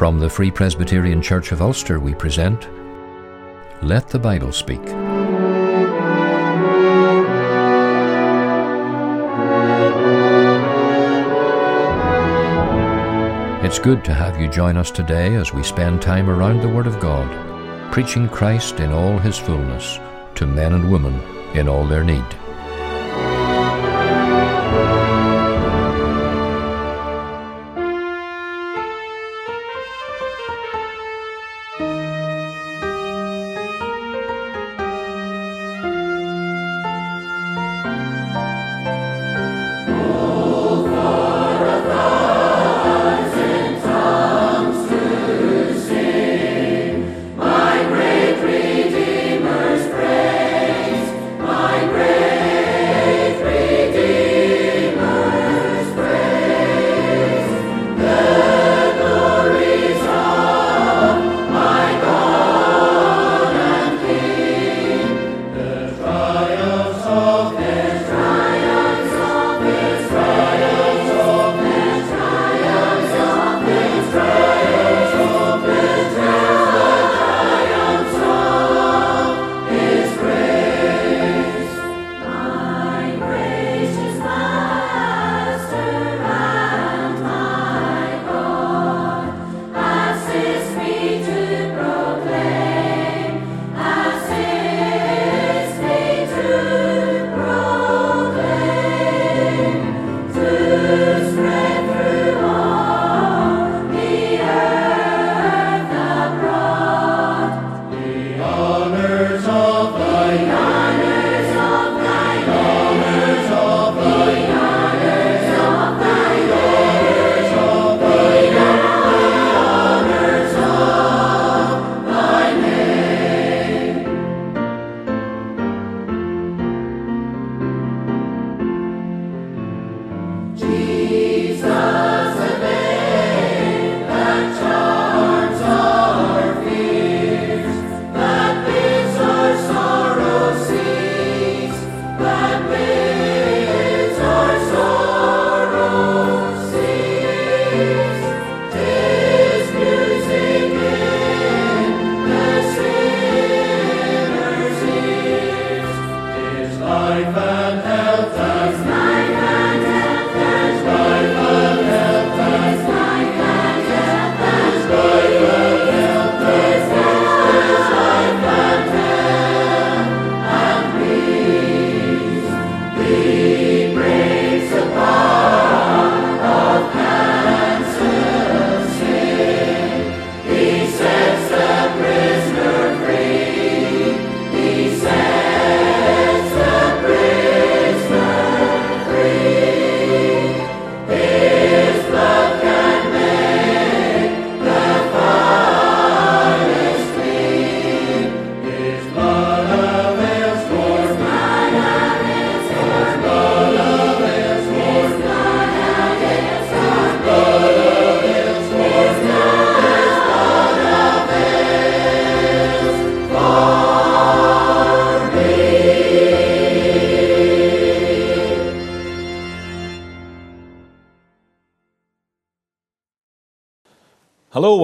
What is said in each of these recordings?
From the Free Presbyterian Church of Ulster, we present Let the Bible Speak. It's good to have you join us today as we spend time around the Word of God, preaching Christ in all His fullness to men and women in all their need.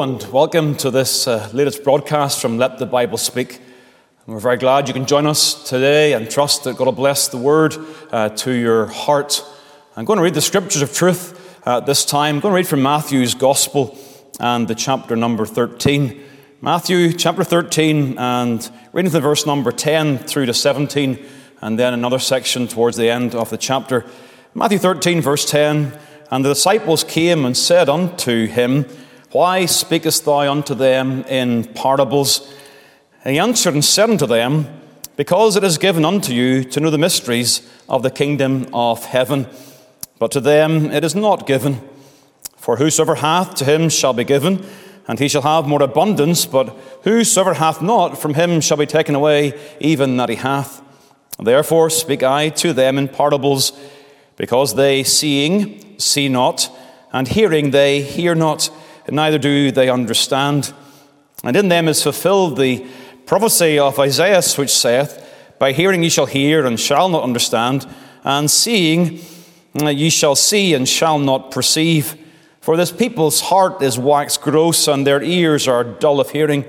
And welcome to this uh, latest broadcast from Let the Bible Speak. And we're very glad you can join us today and trust that God will bless the word uh, to your heart. I'm going to read the scriptures of truth uh, this time. I'm going to read from Matthew's Gospel and the chapter number 13. Matthew chapter 13 and reading from verse number 10 through to 17, and then another section towards the end of the chapter. Matthew 13, verse 10 And the disciples came and said unto him, why speakest thou unto them in parables? And he answered and said unto them, Because it is given unto you to know the mysteries of the kingdom of heaven, but to them it is not given. For whosoever hath, to him shall be given, and he shall have more abundance, but whosoever hath not, from him shall be taken away even that he hath. Therefore speak I to them in parables, because they seeing see not, and hearing they hear not neither do they understand. And in them is fulfilled the prophecy of Isaiah, which saith, By hearing ye shall hear and shall not understand, and seeing uh, ye shall see and shall not perceive. For this people's heart is waxed gross, and their ears are dull of hearing,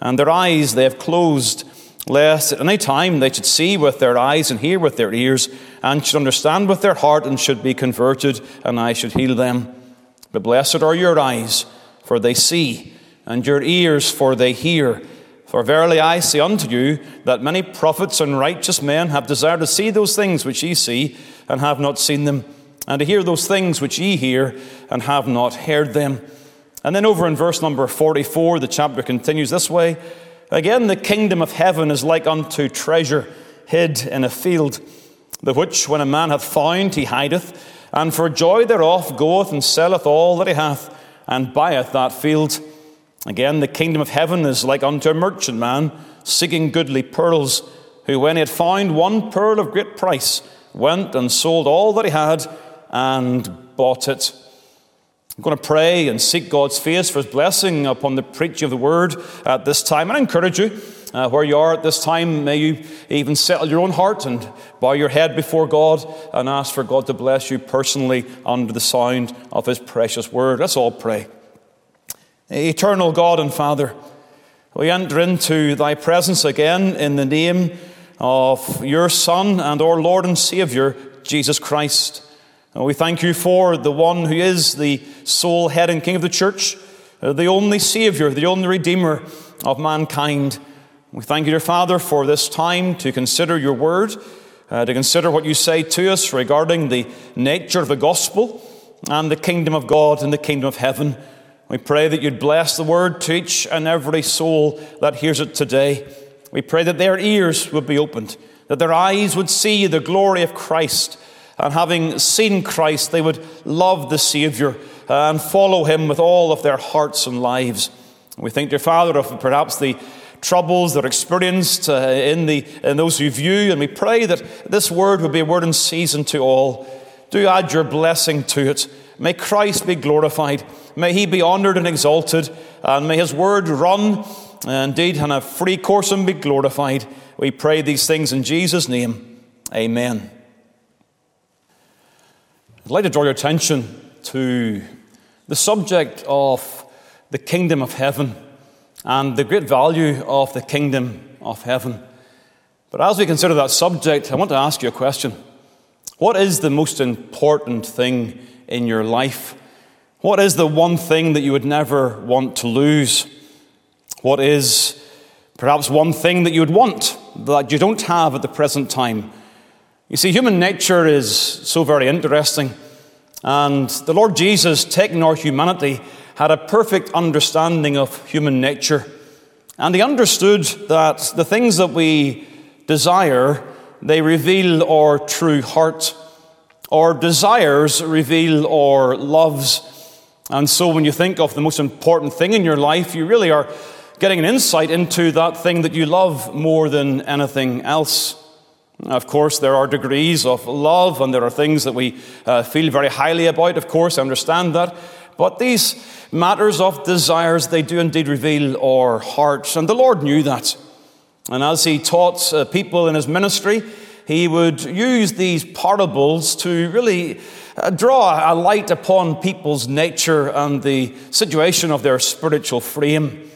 and their eyes they have closed, lest at any time they should see with their eyes and hear with their ears, and should understand with their heart, and should be converted, and I should heal them. But blessed are your eyes, for they see, and your ears, for they hear. For verily I say unto you that many prophets and righteous men have desired to see those things which ye see, and have not seen them and to hear those things which ye hear and have not heard them. And then over in verse number 44, the chapter continues this way Again, the kingdom of heaven is like unto treasure hid in a field, the which when a man hath found, he hideth, and for joy thereof goeth and selleth all that he hath, and buyeth that field. Again, the kingdom of heaven is like unto a merchant man seeking goodly pearls, who when he had found one pearl of great price, went and sold all that he had and bought it. I'm going to pray and seek God's face for His blessing upon the preaching of the word at this time. And I encourage you, uh, where you are at this time, may you even settle your own heart and bow your head before God and ask for God to bless you personally under the sound of His precious word. Let's all pray. Eternal God and Father, we enter into Thy presence again in the name of your Son and our Lord and Savior, Jesus Christ. And we thank you for the one who is the sole head and king of the church, the only Savior, the only Redeemer of mankind. We thank you, dear Father, for this time to consider your word, uh, to consider what you say to us regarding the nature of the gospel and the kingdom of God and the kingdom of heaven. We pray that you'd bless the word to each and every soul that hears it today. We pray that their ears would be opened, that their eyes would see the glory of Christ and having seen Christ, they would love the Savior and follow him with all of their hearts and lives. We think, dear Father, of perhaps the troubles that are experienced uh, in, the, in those who view, and we pray that this word would be a word in season to all. Do add your blessing to it. May Christ be glorified. May he be honored and exalted. And may his word run, uh, indeed, on a free course and be glorified. We pray these things in Jesus' name. Amen. I'd like to draw your attention to the subject of the kingdom of heaven and the great value of the kingdom of heaven. But as we consider that subject, I want to ask you a question. What is the most important thing in your life? What is the one thing that you would never want to lose? What is perhaps one thing that you would want that you don't have at the present time? You see, human nature is so very interesting. And the Lord Jesus, taking our humanity, had a perfect understanding of human nature. And he understood that the things that we desire, they reveal our true heart. Our desires reveal our loves. And so when you think of the most important thing in your life, you really are getting an insight into that thing that you love more than anything else. Of course, there are degrees of love, and there are things that we uh, feel very highly about. Of course, I understand that. But these matters of desires, they do indeed reveal our hearts. And the Lord knew that. And as He taught uh, people in His ministry, He would use these parables to really uh, draw a light upon people's nature and the situation of their spiritual frame.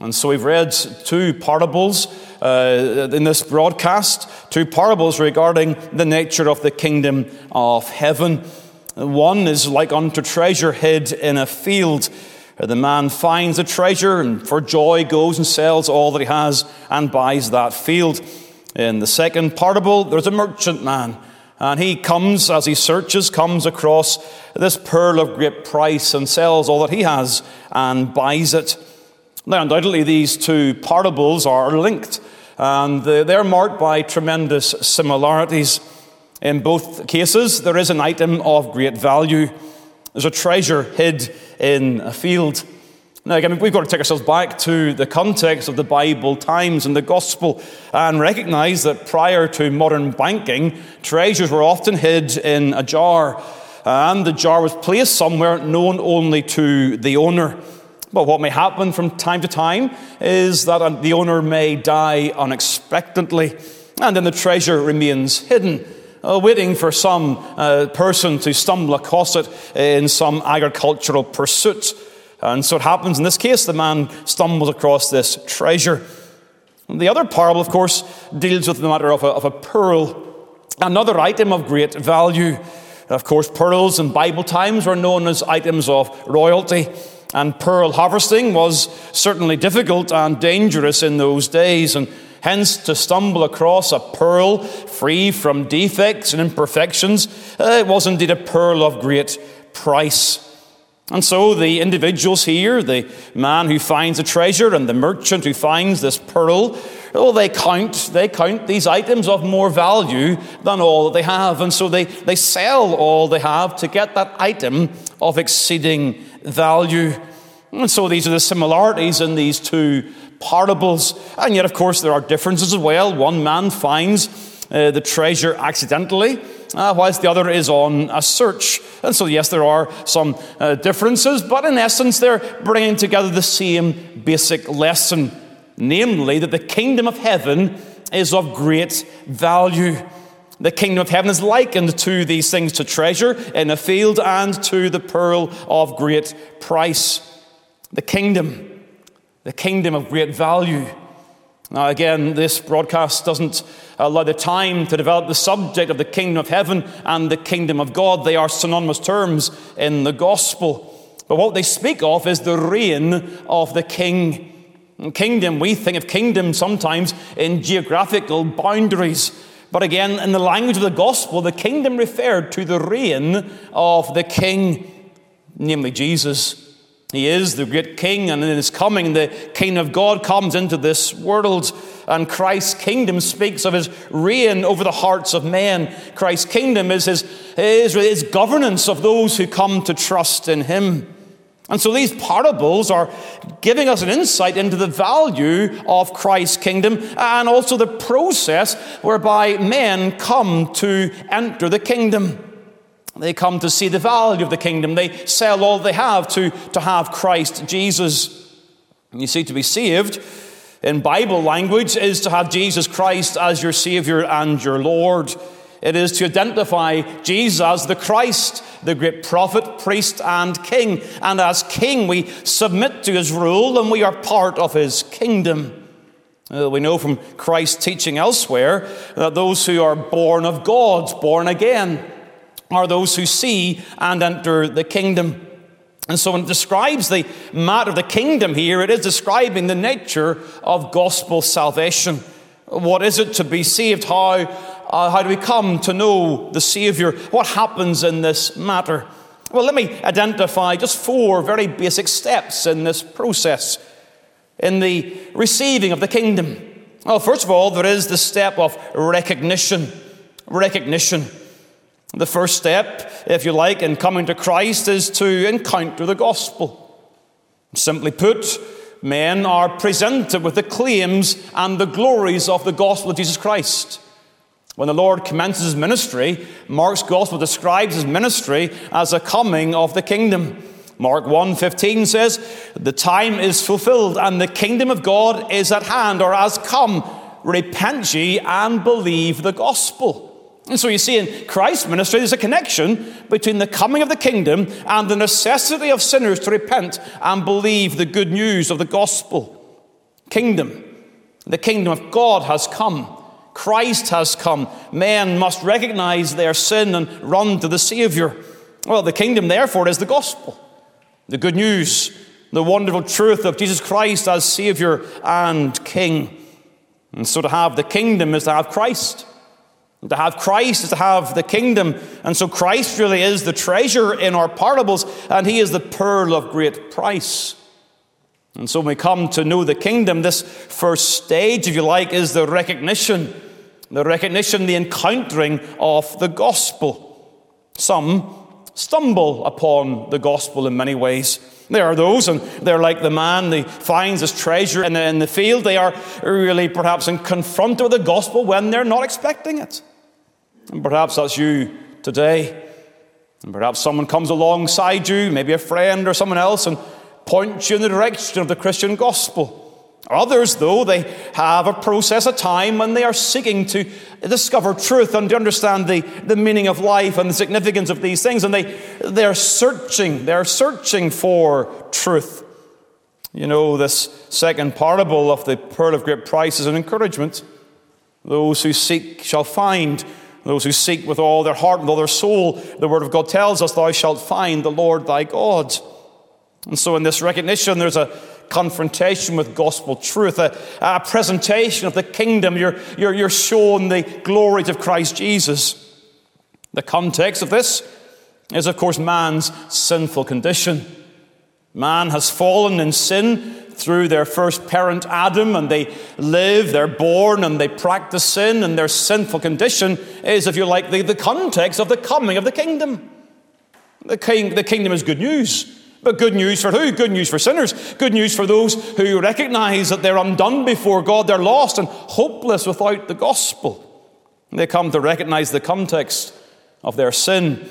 And so we've read two parables uh, in this broadcast, two parables regarding the nature of the kingdom of heaven. One is like unto treasure hid in a field. The man finds a treasure and for joy goes and sells all that he has and buys that field. In the second parable, there's a merchant man. And he comes, as he searches, comes across this pearl of great price and sells all that he has and buys it. Now, undoubtedly, these two parables are linked, and they're marked by tremendous similarities. In both cases, there is an item of great value. There's a treasure hid in a field. Now, again, we've got to take ourselves back to the context of the Bible times and the gospel and recognize that prior to modern banking, treasures were often hid in a jar, and the jar was placed somewhere known only to the owner. But what may happen from time to time is that the owner may die unexpectedly, and then the treasure remains hidden. Uh, waiting for some uh, person to stumble across it in some agricultural pursuit. And so it happens in this case, the man stumbles across this treasure. The other parable, of course, deals with the matter of a, of a pearl, another item of great value. Of course, pearls in Bible times were known as items of royalty, and pearl harvesting was certainly difficult and dangerous in those days. And hence, to stumble across a pearl free from defects and imperfections, uh, it was indeed a pearl of great price. And so the individuals here, the man who finds a treasure and the merchant who finds this pearl, oh, they count, they count these items of more value than all that they have. And so they, they sell all they have to get that item of exceeding value. And so these are the similarities in these two parables. And yet, of course, there are differences as well. One man finds uh, the treasure accidentally uh, whilst the other is on a search. And so, yes, there are some uh, differences, but in essence, they're bringing together the same basic lesson namely, that the kingdom of heaven is of great value. The kingdom of heaven is likened to these things to treasure in a field and to the pearl of great price. The kingdom, the kingdom of great value. Now, again, this broadcast doesn't allow the time to develop the subject of the kingdom of heaven and the kingdom of God. They are synonymous terms in the gospel. But what they speak of is the reign of the king. kingdom, we think of kingdom sometimes in geographical boundaries. But again, in the language of the gospel, the kingdom referred to the reign of the king, namely Jesus. He is the great king, and in his coming, the kingdom of God comes into this world. And Christ's kingdom speaks of his reign over the hearts of men. Christ's kingdom is his, his, his governance of those who come to trust in him. And so these parables are giving us an insight into the value of Christ's kingdom and also the process whereby men come to enter the kingdom. They come to see the value of the kingdom. They sell all they have to, to have Christ Jesus. And you see, to be saved in Bible language is to have Jesus Christ as your Savior and your Lord. It is to identify Jesus the Christ, the great prophet, priest, and king. And as king, we submit to his rule and we are part of his kingdom. Uh, we know from Christ's teaching elsewhere that those who are born of God, born again, are those who see and enter the kingdom. And so when it describes the matter of the kingdom here, it is describing the nature of gospel salvation. What is it to be saved? How, uh, how do we come to know the Savior? What happens in this matter? Well, let me identify just four very basic steps in this process in the receiving of the kingdom. Well, first of all, there is the step of recognition. Recognition. The first step, if you like, in coming to Christ is to encounter the gospel. Simply put, men are presented with the claims and the glories of the gospel of Jesus Christ. When the Lord commences his ministry, Mark's gospel describes his ministry as a coming of the kingdom. Mark 1:15 says, "The time is fulfilled and the kingdom of God is at hand or has come. Repent ye and believe the gospel." And so you see in Christ's ministry, there's a connection between the coming of the kingdom and the necessity of sinners to repent and believe the good news of the gospel. Kingdom. The kingdom of God has come. Christ has come. Men must recognize their sin and run to the Savior. Well, the kingdom, therefore, is the gospel, the good news, the wonderful truth of Jesus Christ as Savior and King. And so to have the kingdom is to have Christ. To have Christ is to have the kingdom. And so Christ really is the treasure in our parables, and he is the pearl of great price. And so when we come to know the kingdom, this first stage, if you like, is the recognition. The recognition, the encountering of the gospel. Some stumble upon the gospel in many ways. There are those, and they're like the man who finds his treasure in the, in the field. They are really perhaps confronted with the gospel when they're not expecting it. And perhaps that's you today. And perhaps someone comes alongside you, maybe a friend or someone else, and points you in the direction of the Christian gospel. Others, though, they have a process, a time when they are seeking to discover truth and to understand the, the meaning of life and the significance of these things. And they, they're searching, they're searching for truth. You know, this second parable of the pearl of great price is an encouragement. Those who seek shall find. Those who seek with all their heart and all their soul, the Word of God tells us, Thou shalt find the Lord thy God. And so, in this recognition, there's a confrontation with gospel truth, a, a presentation of the kingdom. You're, you're, you're shown the glories of Christ Jesus. The context of this is, of course, man's sinful condition. Man has fallen in sin through their first parent Adam, and they live, they're born, and they practice sin, and their sinful condition is, if you like, the, the context of the coming of the kingdom. The, king, the kingdom is good news. But good news for who? Good news for sinners. Good news for those who recognize that they're undone before God, they're lost and hopeless without the gospel. They come to recognize the context of their sin.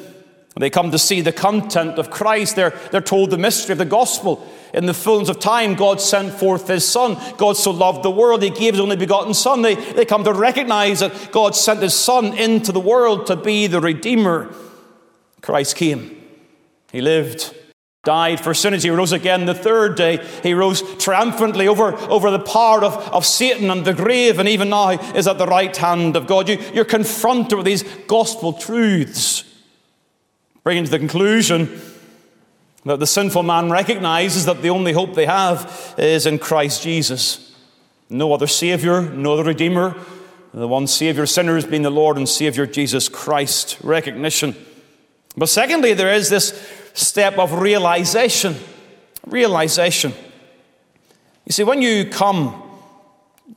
They come to see the content of Christ. They're, they're told the mystery of the gospel. In the fullness of time, God sent forth His Son. God so loved the world, He gave His only begotten Son. They, they come to recognize that God sent His Son into the world to be the Redeemer. Christ came. He lived died for sinners. He rose again the third day. He rose triumphantly over, over the power of, of Satan and the grave, and even now is at the right hand of God. You, you're confronted with these gospel truths, bringing to the conclusion that the sinful man recognizes that the only hope they have is in Christ Jesus. No other Savior, no other Redeemer. The one Savior sinners being the Lord and Savior Jesus Christ. Recognition. But secondly, there is this step of realization. Realization. You see, when you come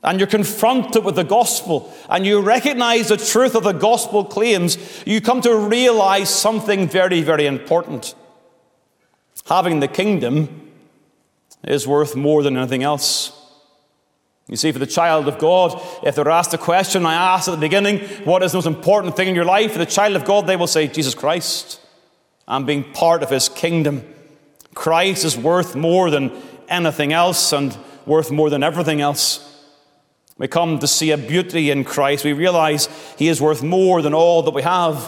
and you're confronted with the gospel and you recognize the truth of the gospel claims, you come to realize something very, very important. Having the kingdom is worth more than anything else. You see, for the child of God, if they're asked a question I asked at the beginning, what is the most important thing in your life? For the child of God, they will say, Jesus Christ and being part of his kingdom. Christ is worth more than anything else and worth more than everything else. We come to see a beauty in Christ. We realize he is worth more than all that we have.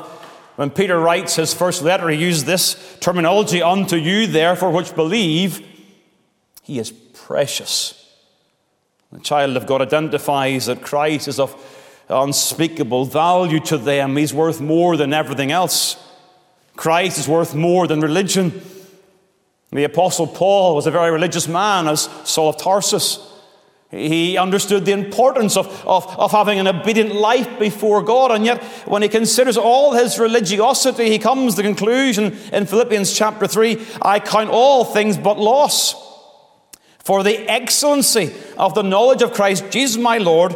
When Peter writes his first letter, he uses this terminology unto you, therefore, which believe, he is precious. The child of God identifies that Christ is of unspeakable value to them. He's worth more than everything else. Christ is worth more than religion. The Apostle Paul was a very religious man, as Saul of Tarsus. He understood the importance of, of, of having an obedient life before God, and yet when he considers all his religiosity, he comes to the conclusion in Philippians chapter 3 I count all things but loss for the excellency of the knowledge of Christ Jesus my Lord,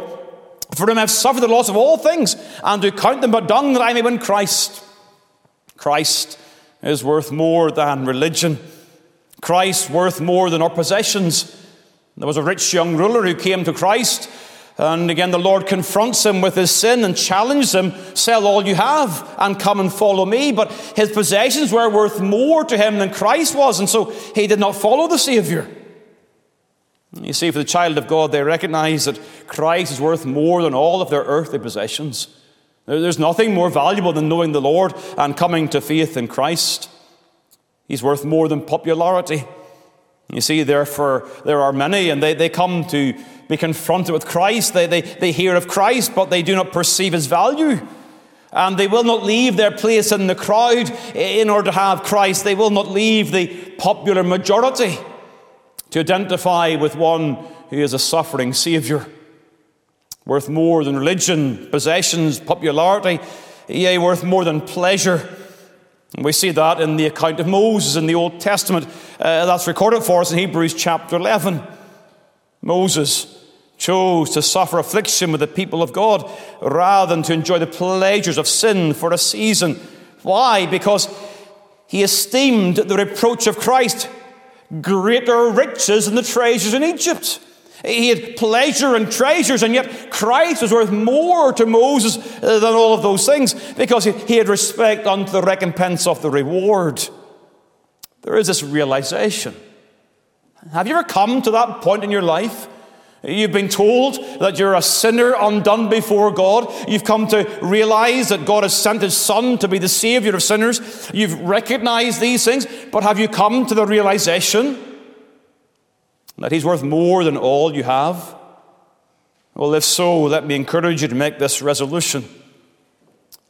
for whom I have suffered the loss of all things, and do count them but dung that I may win Christ Christ is worth more than religion. Christ worth more than our possessions. There was a rich young ruler who came to Christ, and again the Lord confronts him with his sin and challenges him sell all you have and come and follow me. But his possessions were worth more to him than Christ was, and so he did not follow the Savior. You see, for the child of God, they recognize that Christ is worth more than all of their earthly possessions. There's nothing more valuable than knowing the Lord and coming to faith in Christ. He's worth more than popularity. You see, therefore, there are many, and they, they come to be confronted with Christ. They, they, they hear of Christ, but they do not perceive his value. And they will not leave their place in the crowd in order to have Christ. They will not leave the popular majority to identify with one who is a suffering Savior worth more than religion, possessions, popularity, yea, worth more than pleasure. We see that in the account of Moses in the Old Testament. Uh, that's recorded for us in Hebrews chapter 11. Moses chose to suffer affliction with the people of God rather than to enjoy the pleasures of sin for a season. Why? Because he esteemed the reproach of Christ greater riches than the treasures in Egypt. He had pleasure and treasures, and yet Christ was worth more to Moses uh, than all of those things because he had respect unto the recompense of the reward. There is this realization. Have you ever come to that point in your life You've been told that you're a sinner undone before God. You've come to realize that God has sent His Son to be the Savior of sinners. You've recognized these things, but have you come to the realization that He's worth more than all you have? Well, if so, let me encourage you to make this resolution.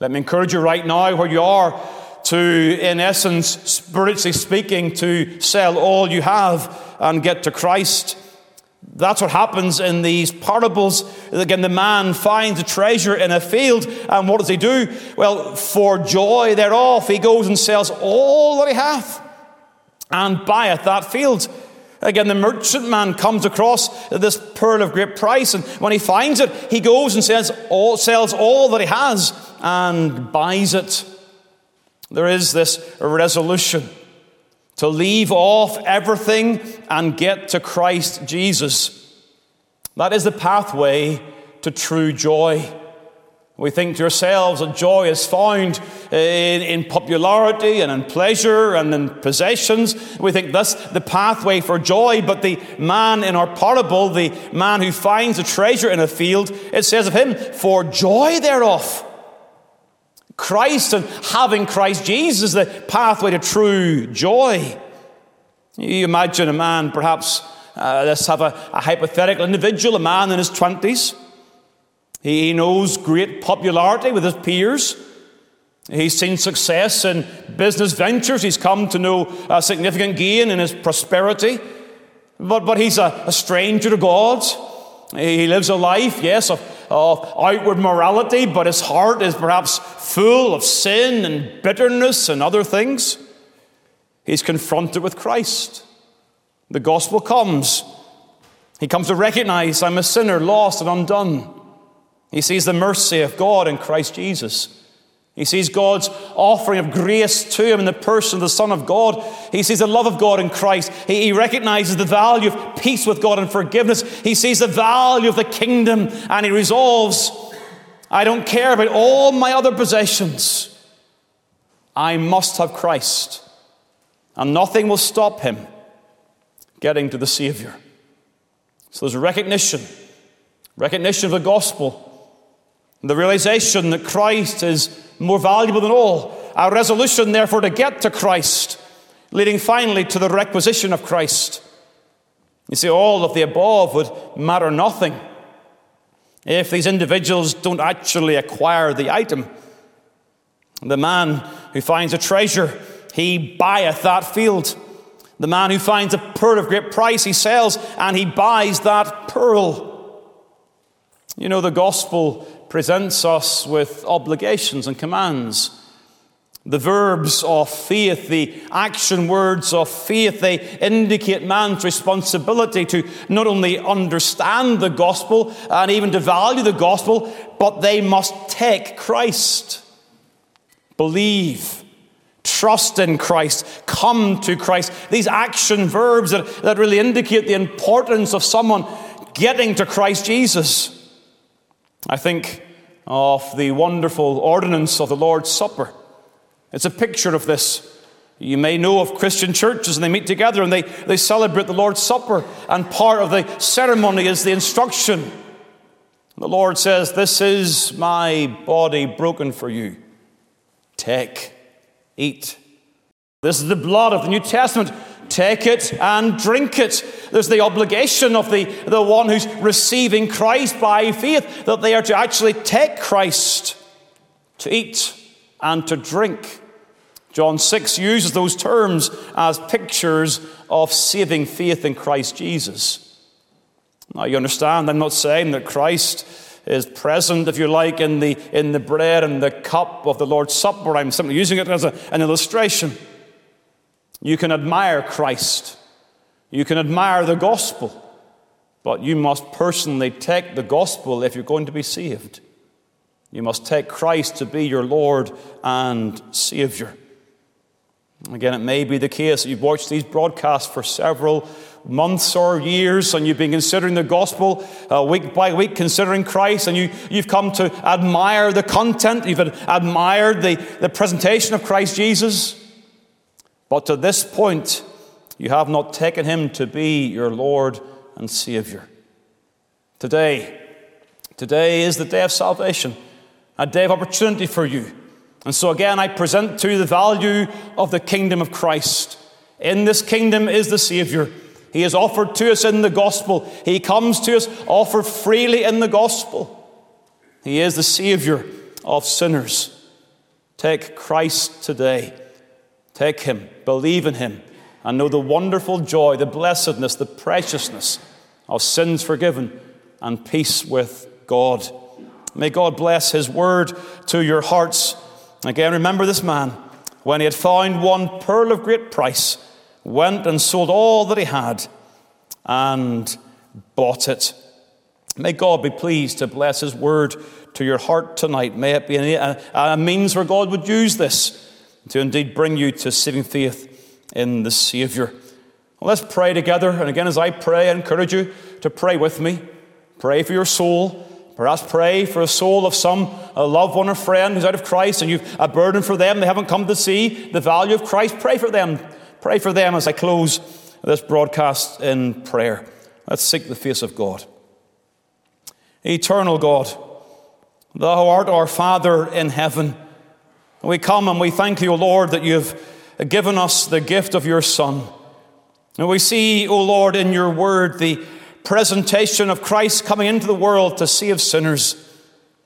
Let me encourage you right now, where you are, to, in essence, spiritually speaking, to sell all you have and get to Christ. That's what happens in these parables. Again, the man finds a treasure in a field, and what does he do? Well, for joy thereof, he goes and sells all that he hath and buyeth that field. Again, the merchant man comes across this pearl of great price, and when he finds it, he goes and sells all, sells all that he has and buys it. There is this resolution to leave off everything and get to Christ Jesus. That is the pathway to true joy. We think to ourselves that joy is found in, in, popularity and in pleasure and in possessions. We think that's the pathway for joy. But the man in our parable, the man who finds a treasure in a field, it says of him, for joy thereof. Christ and having Christ Jesus the pathway to true joy. You imagine a man, perhaps, uh, let's have a, a hypothetical individual, a man in his 20s. He knows great popularity with his peers. He's seen success in business ventures. He's come to know a significant gain in his prosperity. But, but he's a, a stranger to God. He lives a life, yes, of, of outward morality, but his heart is perhaps full of sin and bitterness and other things. He's confronted with Christ. The gospel comes. He comes to recognize I'm a sinner, lost and undone. He sees the mercy of God in Christ Jesus. He sees God's offering of grace to him in the person of the Son of God. He sees the love of God in Christ. He, he, recognizes the value of peace with God and forgiveness. He sees the value of the kingdom and he resolves I don't care about all my other possessions. I must have Christ. And nothing will stop him getting to the Savior. So there's recognition, recognition of the gospel the realization that Christ is more valuable than all. Our resolution, therefore, to get to Christ, leading finally to the requisition of Christ. You see, all of the above would matter nothing if these individuals don't actually acquire the item. The man who finds a treasure, he buyeth that field. The man who finds a pearl of great price, he sells and he buys that pearl. You know, the gospel presents us with obligations and commands. The verbs of faith, the action words of faith, they indicate man's responsibility to not only understand the gospel and even to value the gospel, but they must take Christ. Believe, trust in Christ, come to Christ. These action verbs that, that really indicate the importance of someone getting to Christ Jesus. I think of the wonderful ordinance of the Lord's Supper. It's a picture of this. You may know of Christian churches and they meet together and they, they celebrate the Lord's Supper, and part of the ceremony is the instruction. The Lord says, This is my body broken for you. Take, eat. This is the blood of the New Testament take it and drink it. There's the obligation of the, the one who's receiving Christ by faith that they are to actually take Christ, to eat and to drink. John 6 uses those terms as pictures of saving faith in Christ Jesus. Now, you understand, I'm not saying that Christ is present, if you like, in the, in the bread and the cup of the Lord's Supper. I'm simply using it as a, an illustration. You can admire Christ, you can admire the gospel, but you must personally take the gospel if you're going to be saved. You must take Christ to be your Lord and Savior. Again, it may be the case that you've watched these broadcasts for several months or years and you've been considering the gospel uh, week by week, considering Christ, and you, you've come to admire the content, you've admired the, the presentation of Christ Jesus. But to this point, you have not taken him to be your Lord and Savior. Today, today is the day of salvation, a day of opportunity for you. And so again, I present to you the value of the kingdom of Christ. In this kingdom is the Savior. He is offered to us in the gospel. He comes to us offered freely in the gospel. He is the Savior of sinners. Take Christ today. Take Him, believe in Him, and know the wonderful joy, the blessedness, the preciousness of sins forgiven and peace with God. May God bless His word to your hearts. Again, remember this man, when he had found one pearl of great price, went and sold all that he had and bought it. May God be pleased to bless His word to your heart tonight. May it be a, means where God would use this to indeed bring you to saving faith in the Savior. Well, let's pray together. And again, as I pray, I encourage you to pray with me. Pray for your soul. Perhaps pray for a soul of some a loved one or friend who's out of Christ and you've a burden for them. They haven't come to see the value of Christ. Pray for them. Pray for them as I close this broadcast in prayer. Let's seek the face of God. Eternal God, thou art our Father in heaven. We come and we thank you, O Lord, that you've given us the gift of your Son. And we see, O Lord, in your word the presentation of Christ coming into the world to save sinners.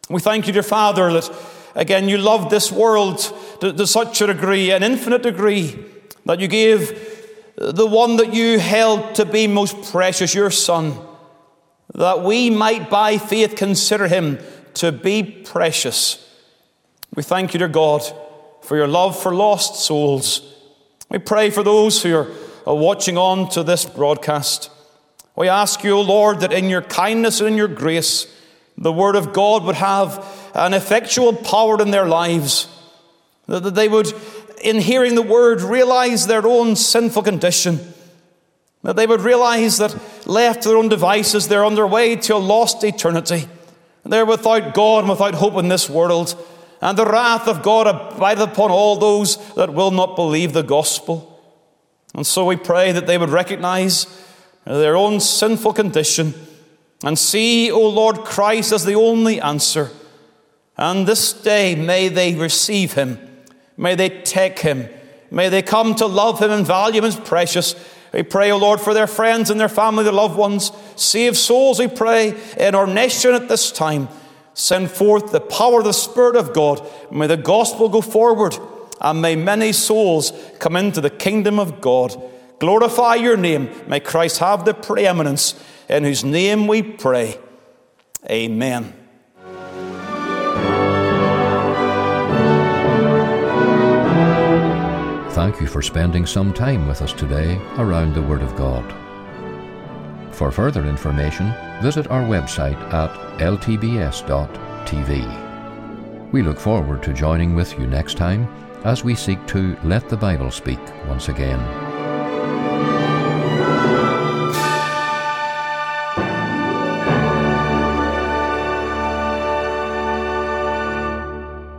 We thank you, dear Father, that again you loved this world to, to such a degree, an infinite degree, that you gave the one that you held to be most precious, your Son, that we might by faith consider him to be precious. We thank you, dear God, for your love for lost souls. We pray for those who are watching on to this broadcast. We ask you, O Lord, that in your kindness and in your grace, the Word of God would have an effectual power in their lives, that they would in hearing the word, realize their own sinful condition. That they would realize that left to their own devices, they're on their way to a lost eternity. They're without God and without hope in this world. And the wrath of God abideth upon all those that will not believe the gospel. And so we pray that they would recognize their own sinful condition and see, O Lord Christ, as the only answer. And this day may they receive him May they take him. May they come to love him and value him as precious. We pray, O Lord, for their friends and their family, their loved ones. Save souls, we pray, in our nation at this time. Send forth the power of the Spirit of God. May the gospel go forward, and may many souls come into the kingdom of God. Glorify your name. May Christ have the preeminence, in whose name we pray. Amen. Thank you for spending some time with us today around the Word of God. For further information, visit our website at ltbs.tv. We look forward to joining with you next time as we seek to let the Bible speak once again.